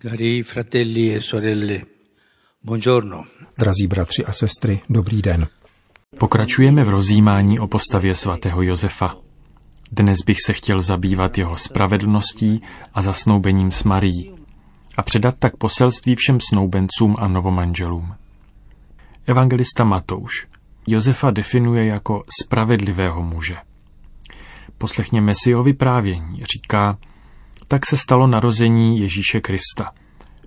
Cari fratelli e sorelle, buongiorno. Drazí bratři a sestry, dobrý den. Pokračujeme v rozjímání o postavě svatého Josefa. Dnes bych se chtěl zabývat jeho spravedlností a zasnoubením s Marií a předat tak poselství všem snoubencům a novomanželům. Evangelista Matouš Josefa definuje jako spravedlivého muže. Poslechněme si jeho vyprávění. Říká, tak se stalo narození Ježíše Krista.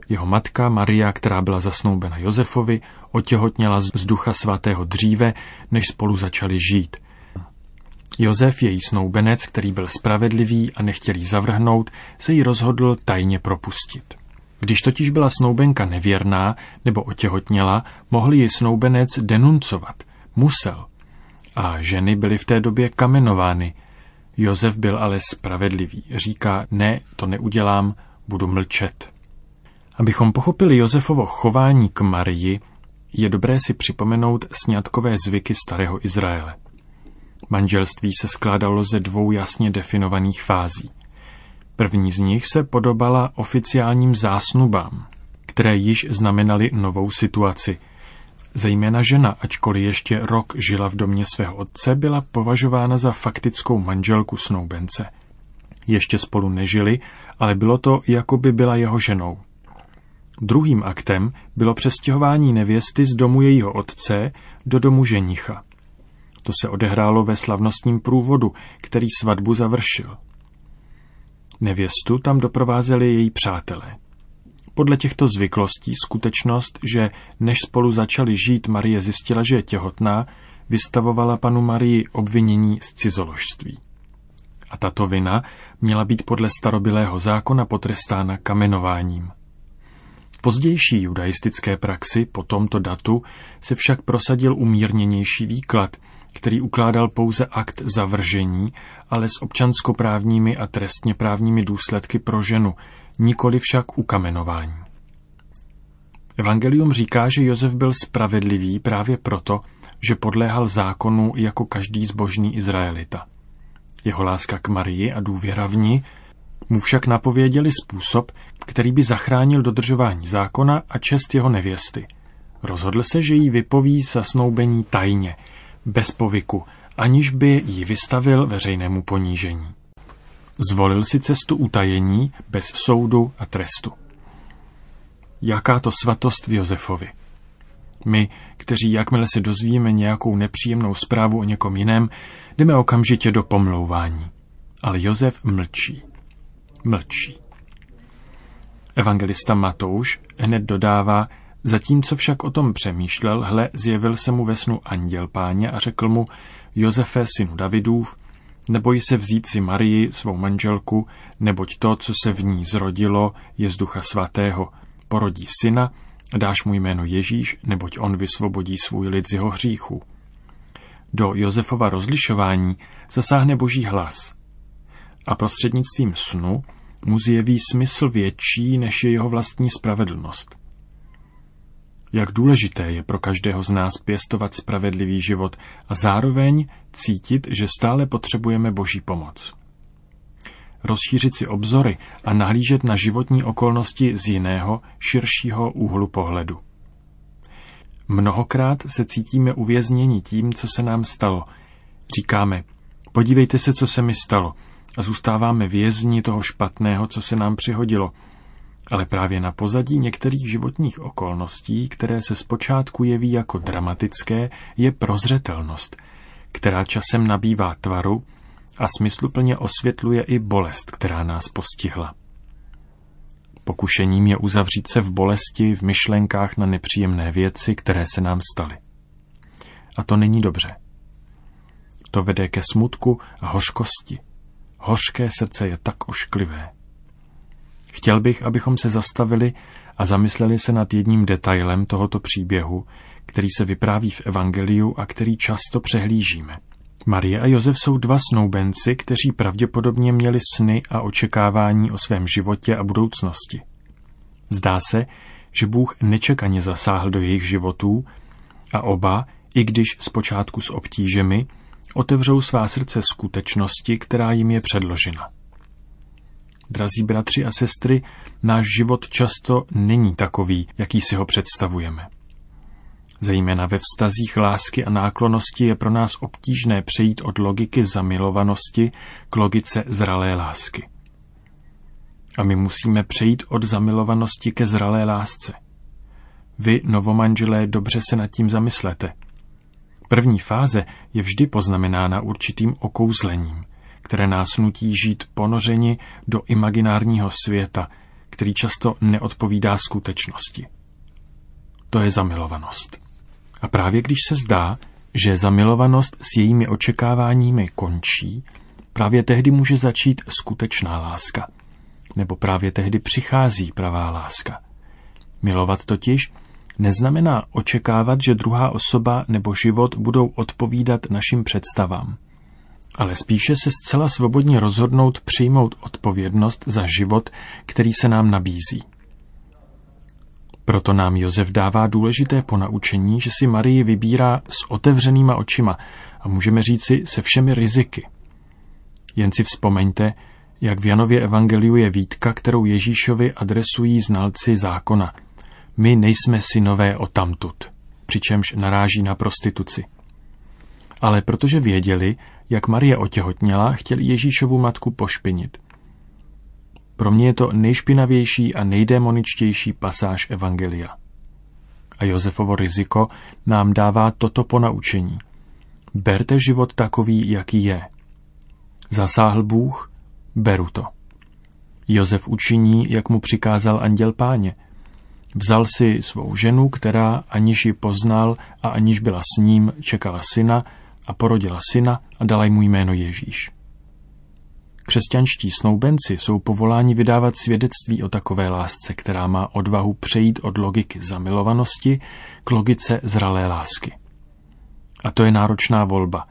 Jeho matka Maria, která byla zasnoubena Josefovi, otěhotněla z ducha svatého dříve, než spolu začali žít. Josef, její snoubenec, který byl spravedlivý a nechtěl jí zavrhnout, se jí rozhodl tajně propustit. Když totiž byla snoubenka nevěrná nebo otěhotněla, mohl ji snoubenec denuncovat. Musel. A ženy byly v té době kamenovány, Josef byl ale spravedlivý. Říká, ne, to neudělám, budu mlčet. Abychom pochopili Josefovo chování k Marii, je dobré si připomenout sňatkové zvyky starého Izraele. Manželství se skládalo ze dvou jasně definovaných fází. První z nich se podobala oficiálním zásnubám, které již znamenaly novou situaci – Zejména žena, ačkoliv ještě rok žila v domě svého otce, byla považována za faktickou manželku snoubence. Ještě spolu nežili, ale bylo to, jako by byla jeho ženou. Druhým aktem bylo přestěhování nevěsty z domu jejího otce do domu ženicha. To se odehrálo ve slavnostním průvodu, který svatbu završil. Nevěstu tam doprovázeli její přátelé. Podle těchto zvyklostí skutečnost, že než spolu začali žít, Marie zjistila, že je těhotná, vystavovala panu Marii obvinění z cizoložství. A tato vina měla být podle starobilého zákona potrestána kamenováním. Pozdější judaistické praxi po tomto datu se však prosadil umírněnější výklad, který ukládal pouze akt zavržení, ale s občanskoprávními a trestně právními důsledky pro ženu, nikoli však ukamenování. Evangelium říká, že Josef byl spravedlivý právě proto, že podléhal zákonu jako každý zbožný Izraelita. Jeho láska k Marii a důvěra v ní mu však napověděli způsob, který by zachránil dodržování zákona a čest jeho nevěsty. Rozhodl se, že jí vypoví zasnoubení tajně, bez povyku, aniž by ji vystavil veřejnému ponížení. Zvolil si cestu utajení bez soudu a trestu. Jaká to svatost v Josefovi. My, kteří jakmile se dozvíme nějakou nepříjemnou zprávu o někom jiném, jdeme okamžitě do pomlouvání. Ale Josef mlčí. Mlčí. Evangelista Matouš hned dodává, zatímco však o tom přemýšlel, hle, zjevil se mu ve snu anděl páně a řekl mu, Josefe, synu Davidův, Neboj se vzít si Marii, svou manželku, neboť to, co se v ní zrodilo, je z ducha svatého. Porodí syna, dáš mu jméno Ježíš, neboť on vysvobodí svůj lid z jeho hříchu. Do Josefova rozlišování zasáhne boží hlas. A prostřednictvím snu mu zjeví smysl větší, než je jeho vlastní spravedlnost jak důležité je pro každého z nás pěstovat spravedlivý život a zároveň cítit, že stále potřebujeme Boží pomoc. Rozšířit si obzory a nahlížet na životní okolnosti z jiného, širšího úhlu pohledu. Mnohokrát se cítíme uvězněni tím, co se nám stalo. Říkáme, podívejte se, co se mi stalo, a zůstáváme vězni toho špatného, co se nám přihodilo – ale právě na pozadí některých životních okolností, které se zpočátku jeví jako dramatické, je prozřetelnost, která časem nabývá tvaru a smysluplně osvětluje i bolest, která nás postihla. Pokušením je uzavřít se v bolesti, v myšlenkách na nepříjemné věci, které se nám staly. A to není dobře. To vede ke smutku a hořkosti. Hořké srdce je tak ošklivé. Chtěl bych, abychom se zastavili a zamysleli se nad jedním detailem tohoto příběhu, který se vypráví v Evangeliu a který často přehlížíme. Marie a Josef jsou dva snoubenci, kteří pravděpodobně měli sny a očekávání o svém životě a budoucnosti. Zdá se, že Bůh nečekaně zasáhl do jejich životů a oba, i když zpočátku s obtížemi, otevřou svá srdce skutečnosti, která jim je předložena. Drazí bratři a sestry, náš život často není takový, jaký si ho představujeme. Zejména ve vztazích lásky a náklonosti je pro nás obtížné přejít od logiky zamilovanosti k logice zralé lásky. A my musíme přejít od zamilovanosti ke zralé lásce. Vy, novomanželé, dobře se nad tím zamyslete. První fáze je vždy poznamenána určitým okouzlením, které nás nutí žít ponořeni do imaginárního světa, který často neodpovídá skutečnosti. To je zamilovanost. A právě když se zdá, že zamilovanost s jejími očekáváními končí, právě tehdy může začít skutečná láska. Nebo právě tehdy přichází pravá láska. Milovat totiž neznamená očekávat, že druhá osoba nebo život budou odpovídat našim představám, ale spíše se zcela svobodně rozhodnout přijmout odpovědnost za život, který se nám nabízí. Proto nám Josef dává důležité ponaučení, že si Marii vybírá s otevřenýma očima a můžeme říci se všemi riziky. Jen si vzpomeňte, jak v Janově evangeliu je výtka, kterou Ježíšovi adresují znalci zákona. My nejsme synové o tamtud, přičemž naráží na prostituci. Ale protože věděli, jak Marie otěhotněla, chtěli Ježíšovu matku pošpinit – pro mě je to nejšpinavější a nejdémoničtější pasáž Evangelia. A Josefovo riziko nám dává toto ponaučení. Berte život takový, jaký je. Zasáhl Bůh, beru to. Josef učiní, jak mu přikázal anděl páně. Vzal si svou ženu, která, aniž ji poznal a aniž byla s ním, čekala syna a porodila syna a dala mu jméno Ježíš. Křesťanští snoubenci jsou povoláni vydávat svědectví o takové lásce, která má odvahu přejít od logiky zamilovanosti k logice zralé lásky. A to je náročná volba,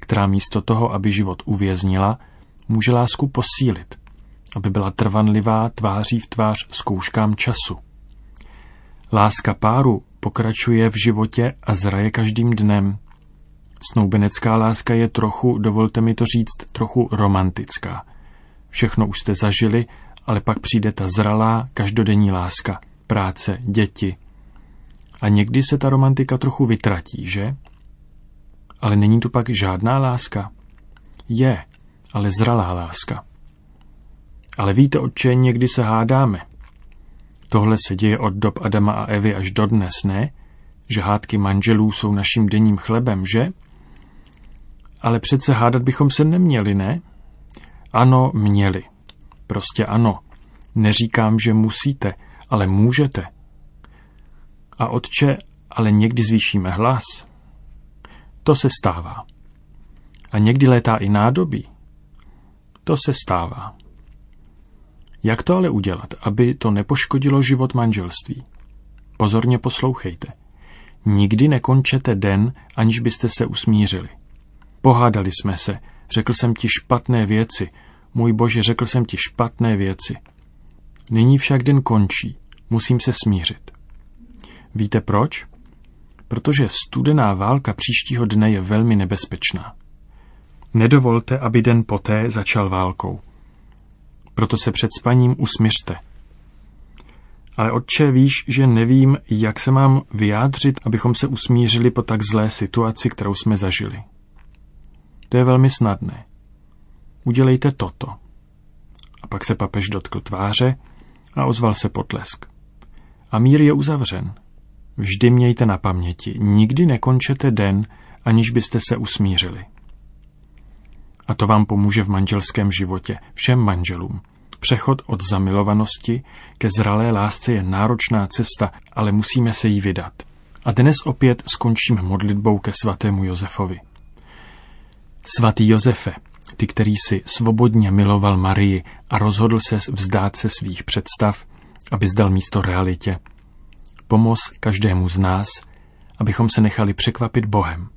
která místo toho, aby život uvěznila, může lásku posílit, aby byla trvanlivá tváří v tvář zkouškám času. Láska páru pokračuje v životě a zraje každým dnem, Snoubenecká láska je trochu, dovolte mi to říct, trochu romantická. Všechno už jste zažili, ale pak přijde ta zralá, každodenní láska, práce, děti. A někdy se ta romantika trochu vytratí, že? Ale není tu pak žádná láska? Je, ale zralá láska. Ale víte, otče, někdy se hádáme. Tohle se děje od dob Adama a Evy až do dnes, ne? Že hádky manželů jsou naším denním chlebem, že? Ale přece hádat bychom se neměli, ne? Ano, měli. Prostě ano. Neříkám, že musíte, ale můžete. A otče, ale někdy zvýšíme hlas. To se stává. A někdy létá i nádobí. To se stává. Jak to ale udělat, aby to nepoškodilo život manželství? Pozorně poslouchejte. Nikdy nekončete den, aniž byste se usmířili. Pohádali jsme se, řekl jsem ti špatné věci, můj bože, řekl jsem ti špatné věci. Nyní však den končí, musím se smířit. Víte proč? Protože studená válka příštího dne je velmi nebezpečná. Nedovolte, aby den poté začal válkou. Proto se před spaním usmířte. Ale otče, víš, že nevím, jak se mám vyjádřit, abychom se usmířili po tak zlé situaci, kterou jsme zažili. To je velmi snadné. Udělejte toto. A pak se papež dotkl tváře a ozval se potlesk. A mír je uzavřen. Vždy mějte na paměti, nikdy nekončete den, aniž byste se usmířili. A to vám pomůže v manželském životě, všem manželům. Přechod od zamilovanosti ke zralé lásce je náročná cesta, ale musíme se jí vydat. A dnes opět skončím modlitbou ke svatému Josefovi. Svatý Josefe, ty, který si svobodně miloval Marii a rozhodl se vzdát se svých představ, aby zdal místo realitě. Pomoz každému z nás, abychom se nechali překvapit Bohem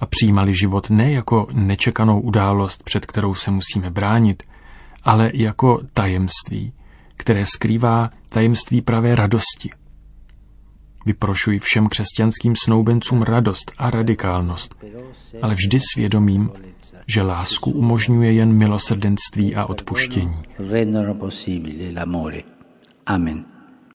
a přijímali život ne jako nečekanou událost, před kterou se musíme bránit, ale jako tajemství, které skrývá tajemství pravé radosti. Vyprošuji všem křesťanským snoubencům radost a radikálnost, ale vždy svědomím, že lásku umožňuje jen milosrdenství a odpuštění. Amen.